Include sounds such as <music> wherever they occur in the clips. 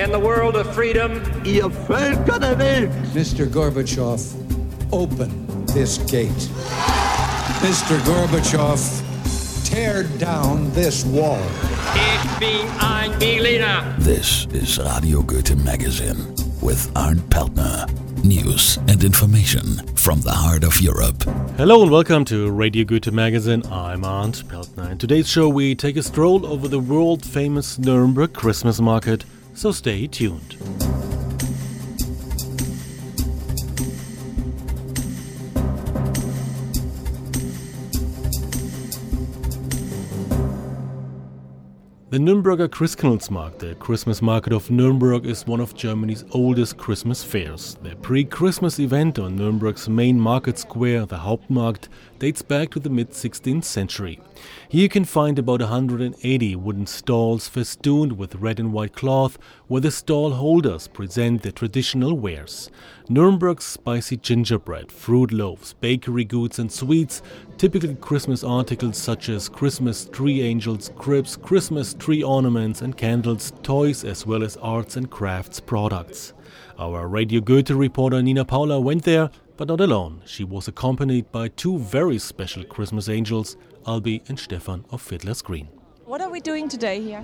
in the world of freedom. Ihr Völker der Welt. Mr. Gorbachev, open this gate. Mr. Gorbachev, tear down this wall. Ich bin ein Berliner. This is Radio Goethe Magazine with Arndt Peltner. News and information from the heart of Europe. Hello and welcome to Radio Goethe Magazine. I'm Arndt Peltner. In today's show, we take a stroll over the world famous Nuremberg Christmas market, so stay tuned. The Nürnberger Christkindlesmarkt, the Christmas market of Nuremberg, is one of Germany's oldest Christmas fairs. The pre Christmas event on Nuremberg's main market square, the Hauptmarkt, dates back to the mid 16th century. Here you can find about 180 wooden stalls festooned with red and white cloth, where the stall holders present their traditional wares. Nuremberg's spicy gingerbread, fruit loaves, bakery goods, and sweets, typical Christmas articles such as Christmas tree angels, cribs, Christmas tree ornaments and candles, toys, as well as arts and crafts products. Our Radio Goethe reporter Nina Paula went there, but not alone. She was accompanied by two very special Christmas angels, Albi and Stefan of Fiddler's Green. What are we doing today here?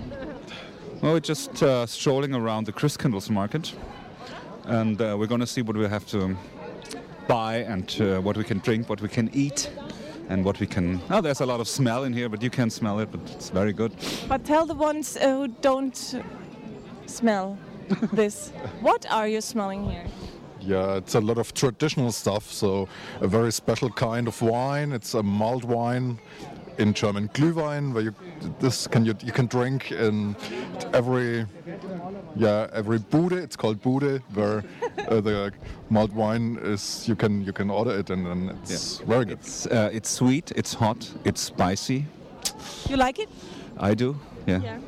Well, we're just uh, strolling around the Christkindles market, and uh, we're going to see what we have to buy and uh, what we can drink, what we can eat, and what we can. Oh, there's a lot of smell in here, but you can't smell it, but it's very good. But tell the ones uh, who don't smell this. <laughs> what are you smelling here? Yeah, it's a lot of traditional stuff. So a very special kind of wine. It's a mulled wine, in German Glühwein, where you this can you you can drink in every yeah every Bude. It's called Bude, where uh, the mulled wine is. You can you can order it, and then it's very good. It's, uh, it's sweet, it's hot, it's spicy. You like it? I do. Yeah. Yeah.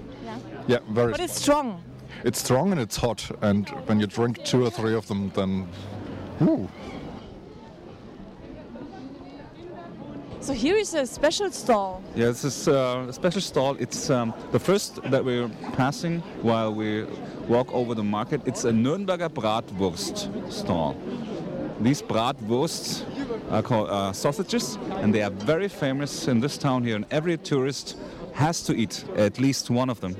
Yeah, very. But it's strong. It's strong and it's hot, and when you drink two or three of them, then. Ooh. So here is a special stall. Yeah, this is uh, a special stall. It's um, the first that we're passing while we walk over the market. It's a Nürnberger Bratwurst stall. These bratwursts are called uh, sausages, and they are very famous in this town here. And every tourist has to eat at least one of them.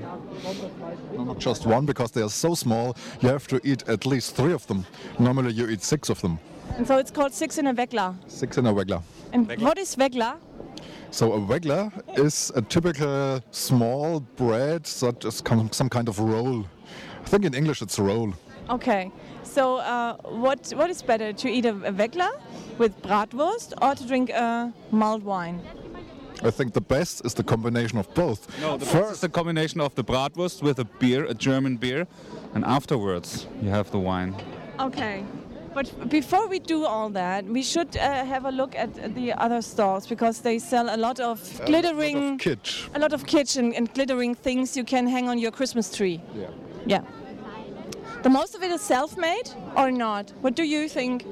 Not just one, because they are so small, you have to eat at least three of them. Normally, you eat six of them. And so it's called six in a Weckler. Six in a Wegler. And what is Weckler? So a Wegler is a typical small bread that is com- some kind of roll. I think in English it's a roll. Okay. So uh, what what is better to eat a, a Weckler with bratwurst or to drink a mulled wine? I think the best is the combination of both. No, the first is the combination of the bratwurst with a beer, a German beer, and afterwards you have the wine. Okay. But before we do all that, we should uh, have a look at the other stalls because they sell a lot of glittering, Kitsch. a lot of kitsch and glittering things you can hang on your Christmas tree. Yeah. Yeah. The most of it is self-made or not? What do you think?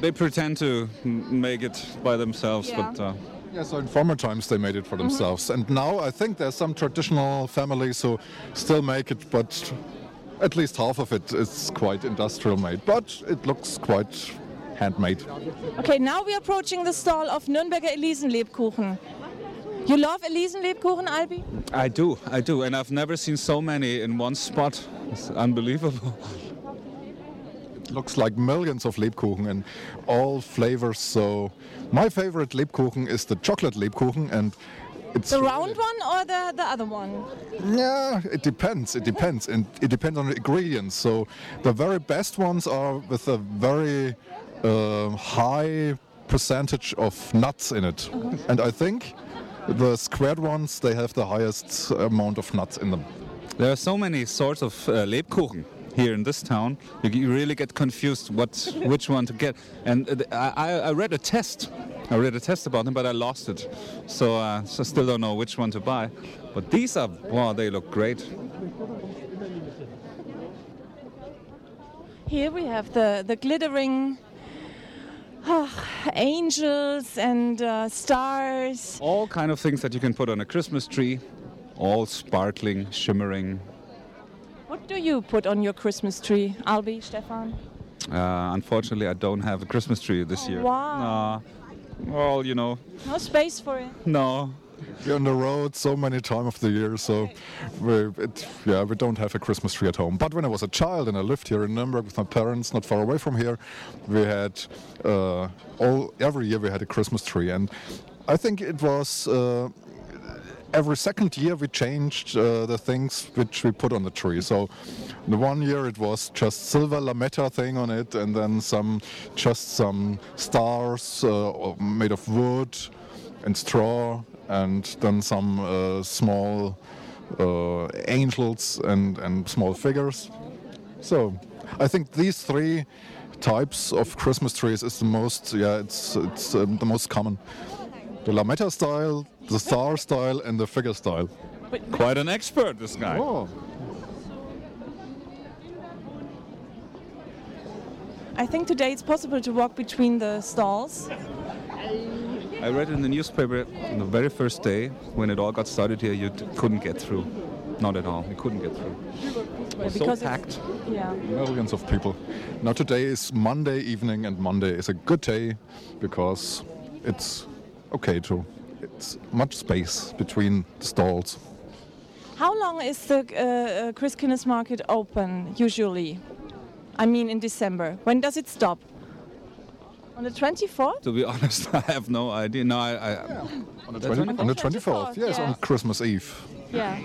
They pretend to make it by themselves, Yeah. but uh, Yeah, so in former times they made it for mm-hmm. themselves. And now I think there's some traditional families who still make it, but at least half of it is quite industrial made. But it looks quite handmade. Okay, now we're approaching the stall of Nürnberger Elisenlebkuchen. You love Elisenlebkuchen, Albi? I do, I do, and I've never seen so many in one spot. It's unbelievable. It looks like millions of Lebkuchen and all flavors. So my favorite Lebkuchen is the chocolate Lebkuchen and it's The round one or the, the other one? Yeah, it depends. It depends, and it depends on the ingredients. So the very best ones are with a very uh, high percentage of nuts in it, and I think the squared ones they have the highest amount of nuts in them. There are so many sorts of uh, Lebkuchen here in this town. You, you really get confused what which one to get. And I, I I read a test. I read a test about them, but I lost it. So, uh, so I still don't know which one to buy. But these are, wow, they look great. Here we have the, the glittering ah, angels and uh, stars. All kind of things that you can put on a Christmas tree, all sparkling, shimmering. What do you put on your Christmas tree, Albi, Stefan? Uh, unfortunately, I don't have a Christmas tree this year. Wow. No. Well, you know, No space for it. no. We're on the road so many time of the year, so we, it, yeah, we don't have a Christmas tree at home. But when I was a child and I lived here in Nuremberg with my parents, not far away from here, we had uh, all every year we had a Christmas tree, and I think it was. Uh, Every second year we changed uh, the things which we put on the tree. So, the one year it was just silver lametta thing on it, and then some, just some stars uh, made of wood and straw, and then some uh, small uh, angels and, and small figures. So I think these three types of Christmas trees is the most yeah it's it's um, the most common. The lametta style, the star style, and the figure style. Quite an expert, this guy. Oh, I think today it's possible to walk between the stalls. I read in the newspaper on the very first day when it all got started here, you couldn't get through. Not at all. You couldn't get through. It was so because it's- packed. Yeah. millions of people. Now today is Monday evening, and Monday is a good day because it's okay to. It's much space between the stalls. How long is the uh, uh, Christkindles market open usually? I mean, in December. When does it stop? On the 24th? To be <laughs> honest, I have no idea. No, I. I <laughs> On the, 20 on on the 24th, 24th, yes, yeah. on Christmas Eve. Yeah.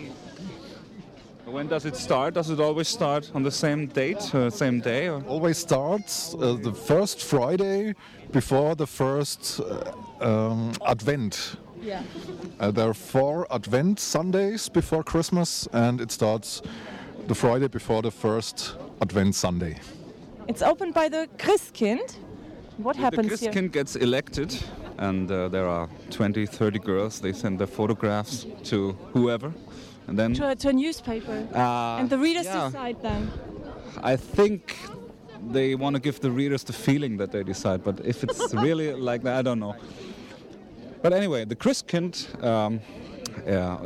When does it start? Does it always start on the same date, uh, same day? Or? Always starts uh, the first Friday before the first uh, um, Advent. Yeah. Uh, there are four Advent Sundays before Christmas, and it starts the Friday before the first Advent Sunday. It's opened by the Christkind. What happens the here? Christkind gets elected, and uh, there are 20, 30 girls. They send their photographs to whoever, and then To a, to a newspaper. uh, and the readers yeah, decide then. I think they want to give the readers the feeling that they decide, but if it's <laughs> really like that, I don't know. But anyway, the Christkind um, yeah,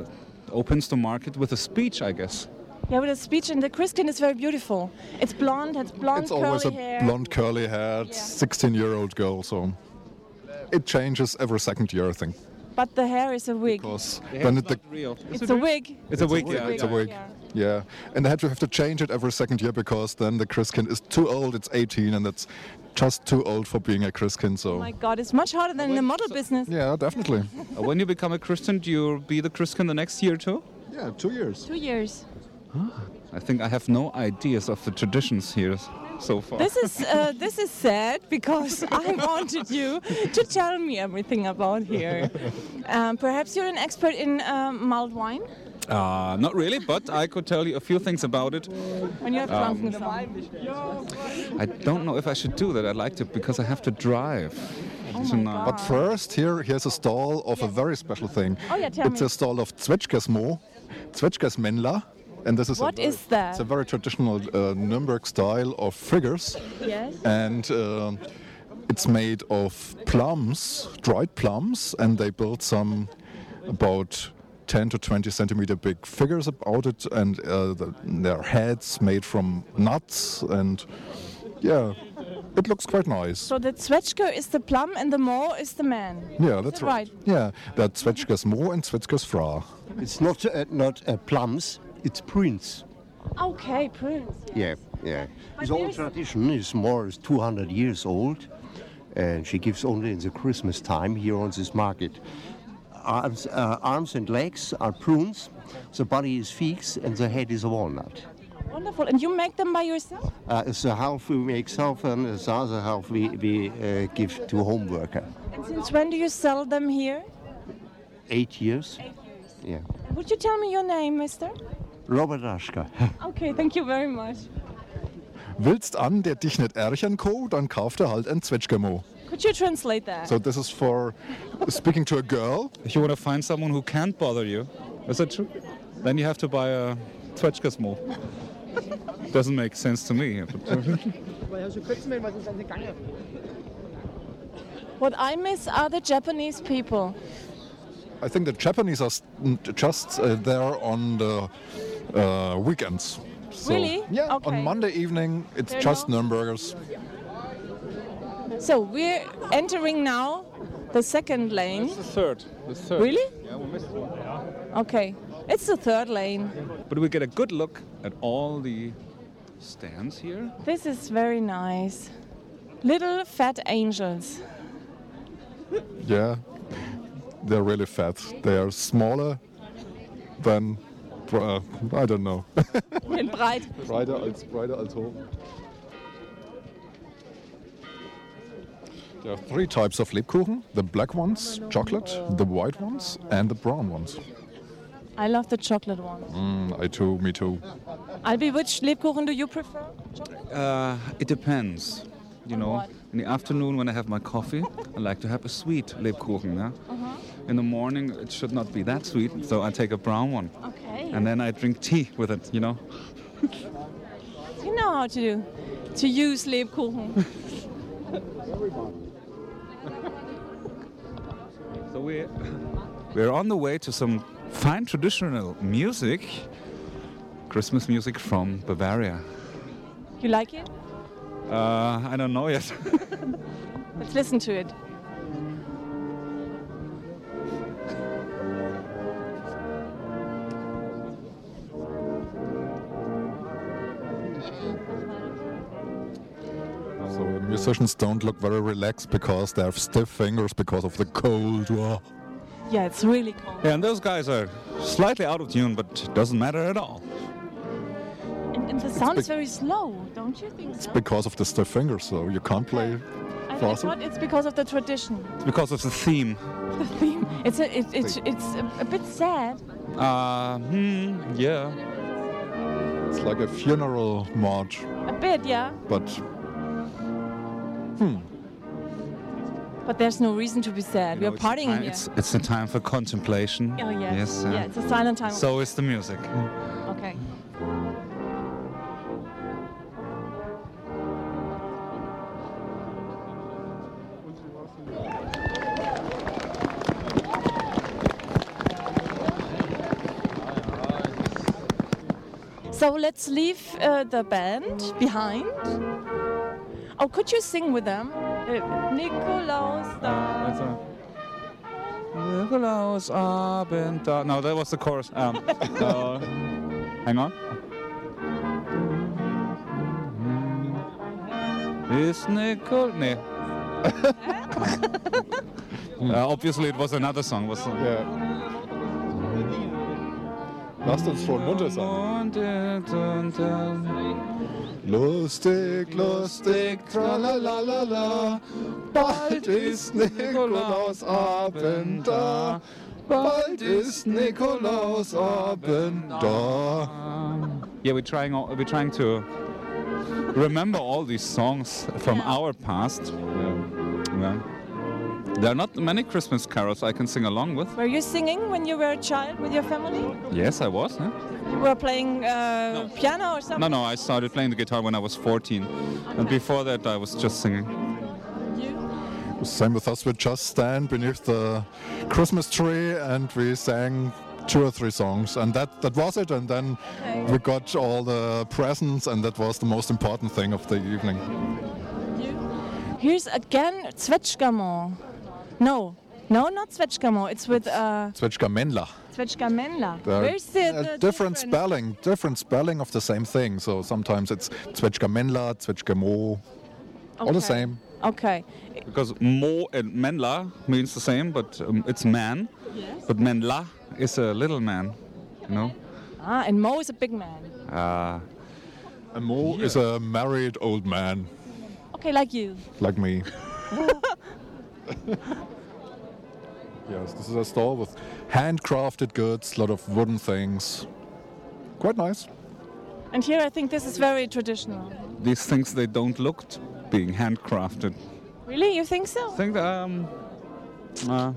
opens the market with a speech, I guess. Yeah, with a speech, and the Christkind is very beautiful. It's blonde, has blonde it's always a hair. blonde, curly haired, 16 year old girl, so it changes every second year, I think. But the hair is a wig. Because The then hair's it, the, real. Is It's it a wig. It's a wig, yeah. it's a wig. Yeah. Yeah, and they have to have to change it every second year because then the Christkind is too old. It's 18, and that's just too old for being a Christkind. So Oh my God, it's much harder than in the model business. yeah, definitely. Uh, When you become a Christian, do you be the Christian the next year too? Yeah, two years. Two years. I think I have no ideas of the traditions here so far. This is uh, this is sad because <laughs> I wanted you to tell me everything about here. Um, perhaps you're an expert in um, mulled wine Uh, not really, but I could tell you a few things about it. when you have Um, drunken some. I don't know if I should do that. I'd like to because I have to drive. tonight. But first, here here's a stall of a very special thing. Oh, yeah, tell it's me. a stall of Zwetschgesmo, Zwetschgesmännler. And this is What a very, is that? It's a very traditional uh, Nuremberg style of figures. Yes. and um it's made of plums, dried plums, and they built some about 10 to 20 centimeter big figures about it, and uh, the, their heads made from nuts, and yeah, it looks quite nice. So the Zwetschge is the plum and the Mo is the man. yeah, that's right. right? Yeah, that Zwetschges Mo and Zwetschges Fra. It's not uh, not uh, plums, it's prince. Okay, Prince. Yeah, yeah. But The old tradition is more is 200 years old, and she gives only in the Christmas time here on this market. Arms, uh, arms and legs are prunes, the body is figs, and the head is a walnut. Wonderful. And you make them by yourself? Uh, the half we make self, and the other half we, we uh, give to home worker. And since when do you sell them here? Eight years. Eight years. Yeah. Would you tell me your name, mister? Robert Raschka. <laughs> Okay, thank you very much. Willst an, der dich nicht ärchern ko, dann kauft er halt ein Zwetschgemo. Could you translate that? So this is for speaking to a girl. If you want to find someone who can't bother you, is that true? Then you have to buy a Zwetschgesmo. <laughs> Doesn't make sense to me. what I miss are the Japanese people. I think the Japanese are just uh, there on the uh, weekends. So, Really? Yeah. Okay. On Monday evening, it's There just no- Nürnbergers. So we're entering now the second lane. It's The third. The third. Really? Yeah, we missed one. Okay. It's the third lane. But we get a good look at all the stands here. This is very nice. Little fat angels. Yeah. They're really fat. They are smaller than. Uh, I don't know. <laughs> And breit. breiter als, breiter als hoch. There are three types of Lebkuchen the black ones, chocolate, the white ones, and the brown ones. I love the chocolate one. Mm, I too, me too. Albi, which Lebkuchen do you prefer? Uh, it depends. You know, what? in the afternoon when I have my coffee, I like to have a sweet Lebkuchen. Yeah? In the morning, it should not be that sweet, so I take a brown one. Okay. And then I drink tea with it, you know. you know how to do, to use Lebkuchen. <laughs> So we we're on the way to some fine traditional music, Christmas music from Bavaria. you like it? Uh, I don't know yet. <laughs> Let's listen to it. Musicians don't look very relaxed because they have stiff fingers because of the cold. Wow. Yeah, it's really cold. yeah, and those guys are slightly out of tune, but it doesn't matter at all. And, and the sound is big- very slow, don't you think so? It's because of the stiff fingers, so you can't play I, I faster. thought it's because of the tradition. It's because of the theme. The theme. It's a, it, it's it's a, a bit sad. Uh, hmm, yeah. It's like a funeral march, A bit, yeah. but But there's no reason to be sad. You We're it's partying time- here. It's, it's a time for contemplation. oh yes. Yes. uh, yeah, it's a silent time. so is the music. okay. So let's leave uh, the band behind. Oh, could you sing with them? Uh, Nikolaus da. That's Nikolaus Abend da. No, that was the chorus. Um, uh, <laughs> hang on. Is Nicol? Nee. <laughs> uh, obviously, it was another song. Was ja. Lasst uns schon munter sein. Lustig, lustig, tralalala, bald ist Nikolausabend da. Bald ist Nikolausabend da. Yeah, we're trying. We're trying to remember all these songs from our past. Yeah. There are not many Christmas carols I can sing along with. Were you singing when you were a child with your family? Yes, I was. huh? You were playing uh, piano or something? No, no, I started playing the guitar when I was 14. And before that, I was just singing. Same with us, we just stand beneath the Christmas tree and we sang two or three songs and that, that was it and then Okay. we got all the presents and that was the most important thing of the evening. Here's again Zwetschgamon. No, no, not Zwetschgamon. It's with uh, Zwetschka Menla. Zwetschgamenla. Where's the, uh, the different spelling, different spelling of the same thing. So sometimes it's Zwetschka Menla, Zwetschka Mo, all the same. Okay. Because Mo and Menla means the same, but um, it's man. Yes. But Menla is a little man, you know? Ah, and Mo is a big man. Uh, A Mo is a married old man Okay, like you. like me. <laughs> <laughs> yes, this is a store with handcrafted goods, a lot of wooden things. Quite nice. And here I think this is very traditional. these things, they don't look being handcrafted. Really? You think so? I think, um, uh,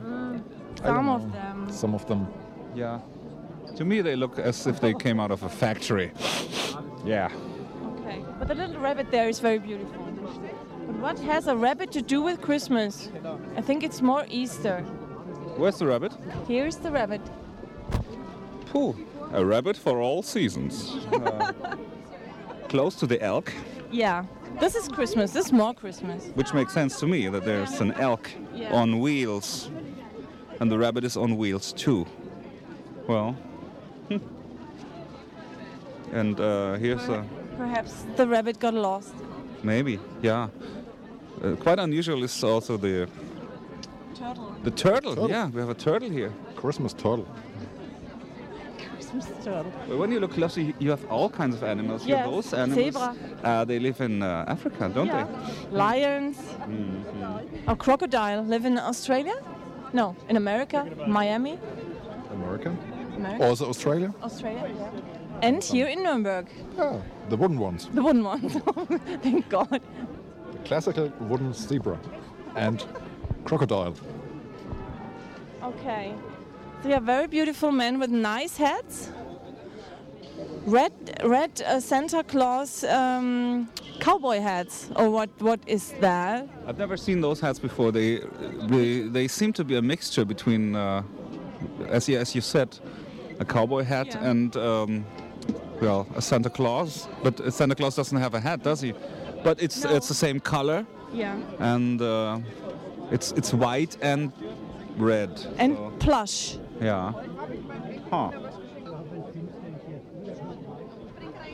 Some of them. Some of them. yeah. To me, they look as if they came out of a factory. <laughs> Yeah. Okay. But the little rabbit there is very beautiful. What has a rabbit to do with Christmas? I think it's more Easter. Where's the rabbit? Here's the rabbit. Pooh. A rabbit for all seasons. <laughs> Uh, close to the elk, Yeah. This is Christmas. This is more Christmas. which makes sense to me that there's an elk Yeah. on wheels, and the rabbit is on wheels too. Well, and uh, here's a Perhaps the rabbit got lost. maybe, yeah. Uh, quite unusual is also the Turtle. the turtle. Turtle. Yeah, we have a turtle here. Christmas turtle. Christmas turtle. But when you look closely, you- you have all kinds of animals. here. Yes, Those animals, zebra. Uh, they live in uh, Africa, don't Yeah. they? Lions. Mm-hmm. A crocodile live in Australia? No, in America, Miami, American. America, Also Australia? Australia. Yeah. And here in Nuremberg, Yeah, the wooden ones. the wooden ones. <laughs> Thank God. The classical wooden zebra. And crocodile. Okay. They are very beautiful men with nice hats. Red, red uh, Santa Claus um, cowboy hats, or what? What is that? I've never seen those hats before. They they, they seem to be a mixture between, uh, as you, as you said, a cowboy hat Yeah. and um, well, a Santa Claus. But uh, Santa Claus doesn't have a hat, does he? But it's No. it's the same color Yeah. and uh, it's it's white and red. And so, plush. yeah. Huh.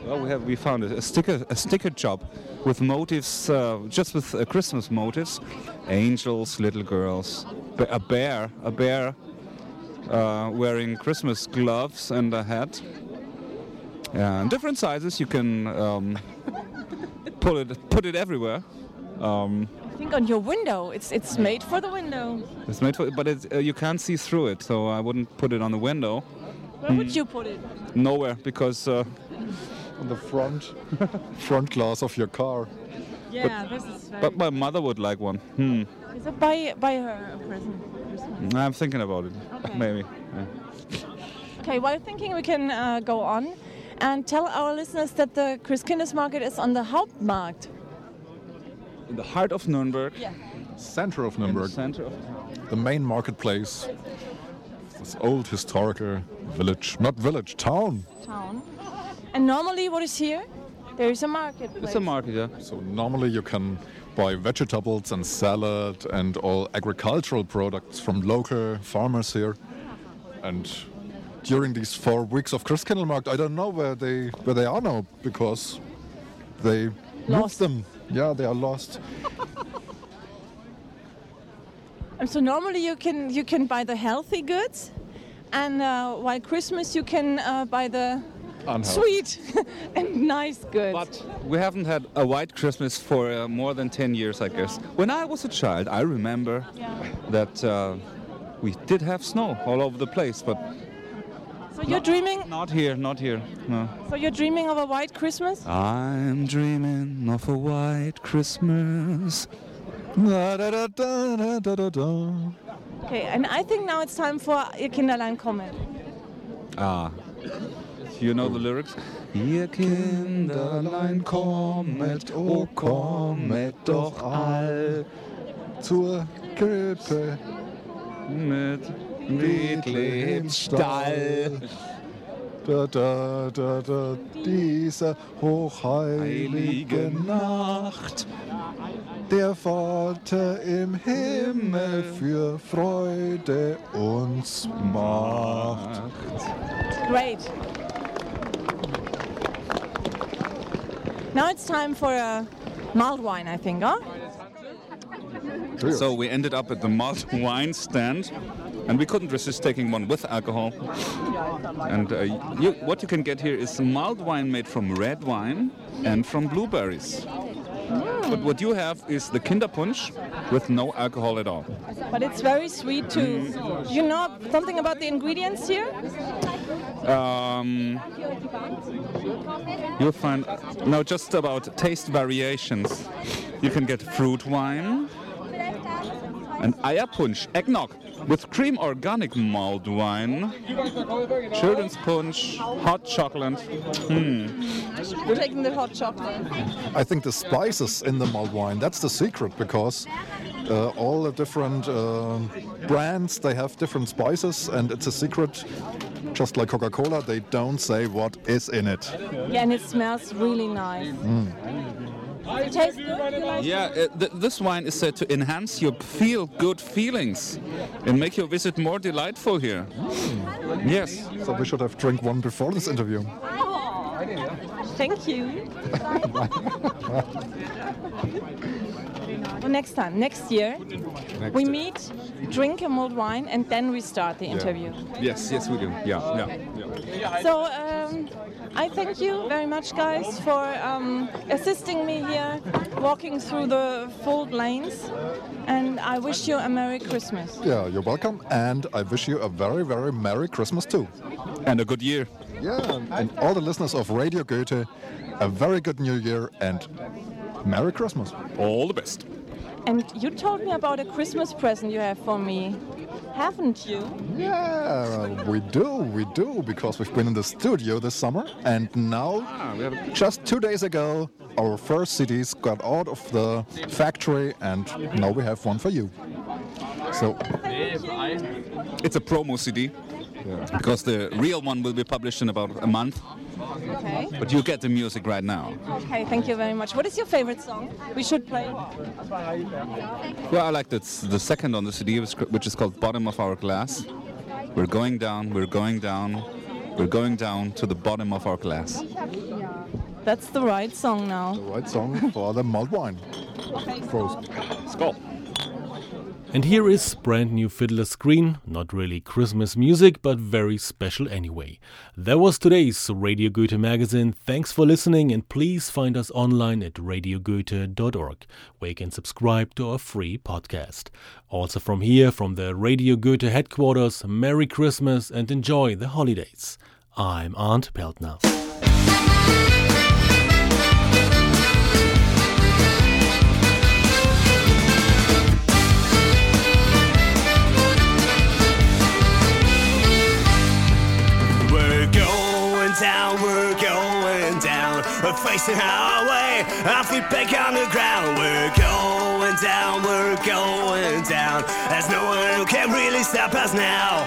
Well, we have we found a, a sticker a sticker job with motives, uh, just with uh, Christmas motives, angels, little girls, a bear, a bear uh, wearing Christmas gloves and a hat. Yeah, and different sizes. You can um, put it put it everywhere. Um, I think on your window. It's it's made for the window. it's made for, but it's, uh, you can't see through it, so I wouldn't put it on the window. Where would you put it? Nowhere, because uh, On the front <laughs> front glass of your car. Yeah, this is very. but my mother would like one. Hmm. Is it buy buy her a present? I'm thinking about it. Okay. Maybe. yeah. Okay, while thinking we can uh, go on and tell our listeners that the Christkindlesmarkt market is on the Hauptmarkt. In the heart of Nuremberg. Yeah. Center of in the Nuremberg. center of the main marketplace. This old historical village, not village, town. Town. And normally, what is here? There is a market. It's a market, yeah. So normally you can buy vegetables and salad and all agricultural products from local farmers here. And during these four weeks of Christkindlmarkt, I don't know where they where they are now because they moved Lost. them. Yeah, they are lost. And so normally you can you can buy the healthy goods, and uh, while Christmas you can uh, buy the Unhealthy. sweet <laughs> and nice goods. But we haven't had a white Christmas for uh, more than 10 years, I guess. When I was a child, I remember Yeah. that uh, we did have snow all over the place, but So you're dreaming. not here, not here. No. So you're dreaming of a white Christmas. I'm dreaming of a white Christmas. Da, da, da. Okay, and I think now it's time for Ihr Kinderlein kommen. Ah. You know the lyrics? Ihr Kinderlein kommet, oh kommet doch all Zur Krippe. mit Bethlehems Stall. Da, da, da, da, dieser hochheilige Nacht. Der Vater im Himmel für Freude uns macht. Great. Now it's time for a mild wine, I think, huh? So we ended up at the malt wine stand, and we couldn't resist taking one with alcohol. And uh, you, what you can get here is mild wine made from red wine and from blueberries. But what you have is the Kinderpunsch with no alcohol at all. But it's very sweet too. Do you know something about the ingredients here? Um, you'll find no, just about taste variations. You can get fruit wine and Eierpunsch, eggnog. With cream organic mulled wine, children's punch, hot chocolate. Hmm. We're taking the hot chocolate. I think the spices in the mulled wine, that's the secret because uh, all the different uh, brands, they have different spices and it's a secret. Just like Coca-Cola, they don't say what is in it. Yeah, and it smells really nice. Mm. It tastes good. You like Yeah, uh, th- this wine is said to enhance your feel good feelings and make your visit more delightful here. Yes. So we should have drank one before this interview. Thank you. <laughs> well, next time, next year, we year. meet, drink a mulled wine, and then we start the interview. Yes, yes, we do. Yeah, yeah. yeah. So um, I thank you very much, guys, for um, assisting me here, walking through the full lanes, and I wish you a Merry Christmas. Yeah, you're welcome. And I wish you a very, very Merry Christmas too. And a good year. Yeah, and all the listeners of Radio Goethe, a very good New Year and Merry Christmas. All the best. And you told me about a Christmas present you have for me, haven't you? Yeah, we do, we do, because we've been in the studio this summer, and now, just two days ago, our first CDs got out of the factory, and now we have one for you. So, It's a promo CD. Because the real one will be published in about a month. Okay. But you get the music right now. Okay, thank you very much. What is your favorite song? We should play. Well, I like the, the second on the CD, which which is called Bottom of Our Glass. We're going down, we're going down, we're going down to the bottom of our glass. That's the right song now. the right song for the mulled wine. Prost. Skull. And here is brand new Fiddler's Green, not really Christmas music, but very special anyway. That was today's Radio Goethe magazine. Thanks for listening, and please find us online at radiogoethe.org, where you can subscribe to our free podcast. Also, from here, from the Radio Goethe headquarters, Merry Christmas and enjoy the holidays. I'm Arndt Peltner. We're facing our feet back on the ground. We're going down, we're going down. There's no one who can really stop us now.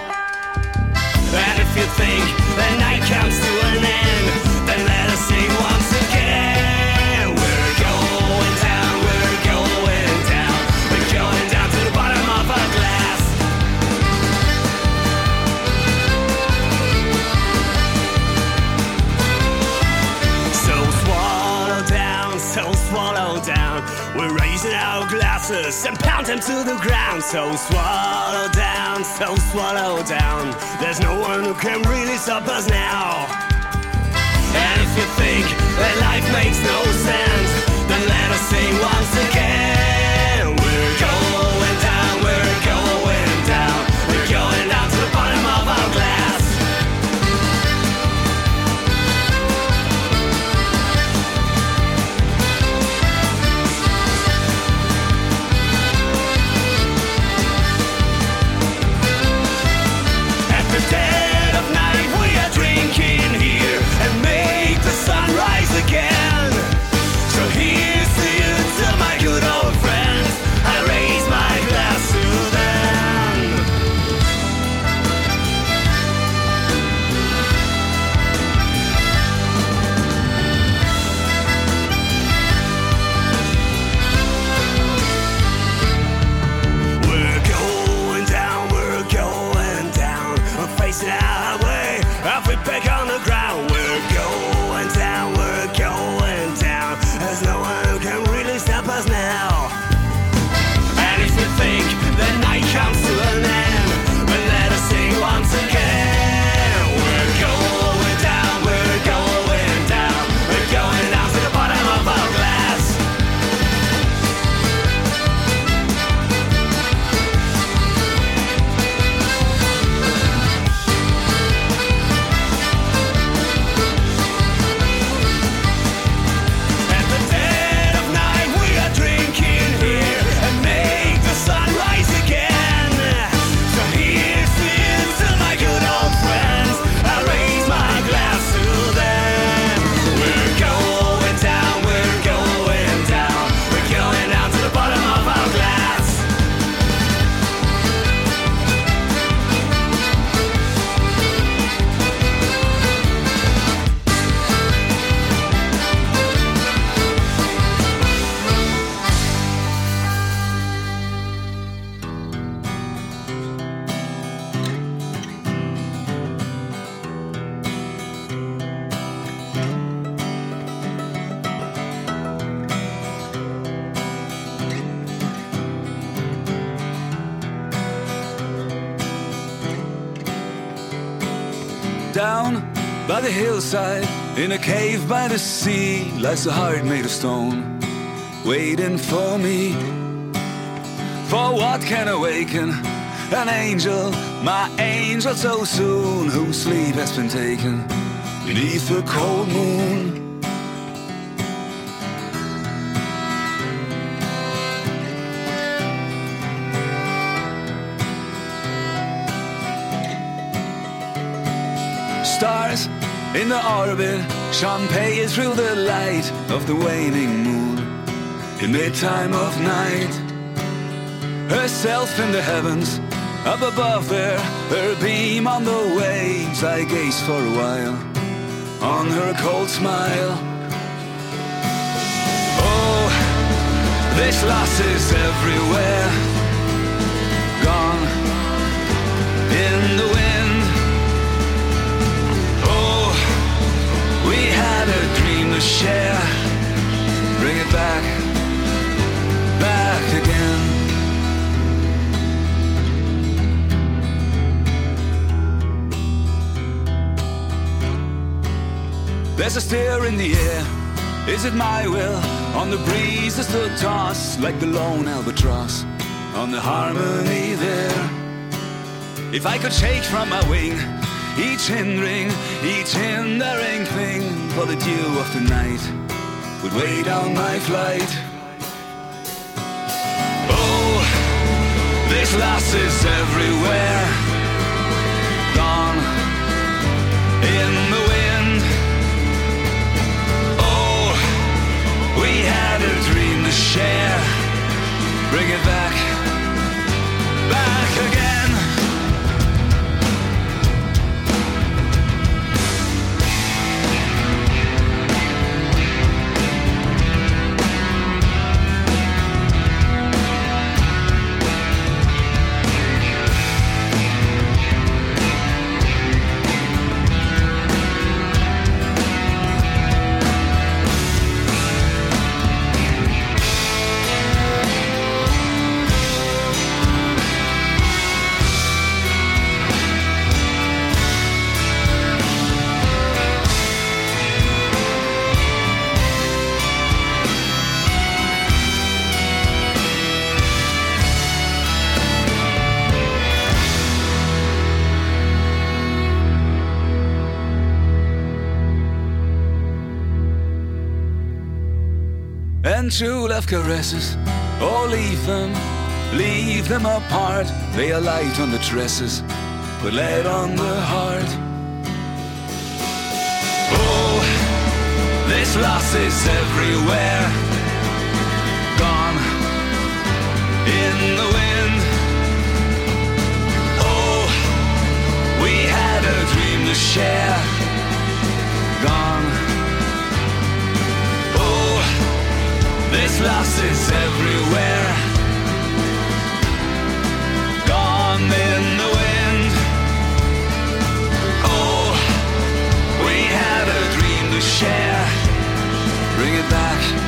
And if you think the night comes to an glasses and pound them to the ground. So swallow down, so swallow down. There's no one who can really stop us now. And if you think that life makes no sense, then let us sing once again. Hillside, in a cave by the sea, lies a heart made of stone, waiting for me. For what can awaken an angel, my angel so soon, whose sleep has been taken beneath the cold moon? In the orbit shone is through the light of the waning moon in the time of night. Herself in the heavens, up above there, her beam on the waves. I gaze for a while on her cold smile. Oh, this loss is everywhere, gone in the wind. Share. Bring it back, back again. There's a stir in the air. Is it my will? On the breeze, the stood toss like the lone albatross. On the harmony there. If I could shake from my wing each hindering, each hindering thing for the dew of the night would weigh down my flight. Oh, this loss is everywhere. Gone in the wind. Oh, we had a dream to share. Bring it back, back love caresses. Oh, leave them, leave them apart. They are light on the tresses, but lead on the heart. Oh, this loss is everywhere. Gone in the wind. Oh, we had a dream to share. glasses everywhere. Gone in the wind. Oh, we had a dream to share. Bring it back.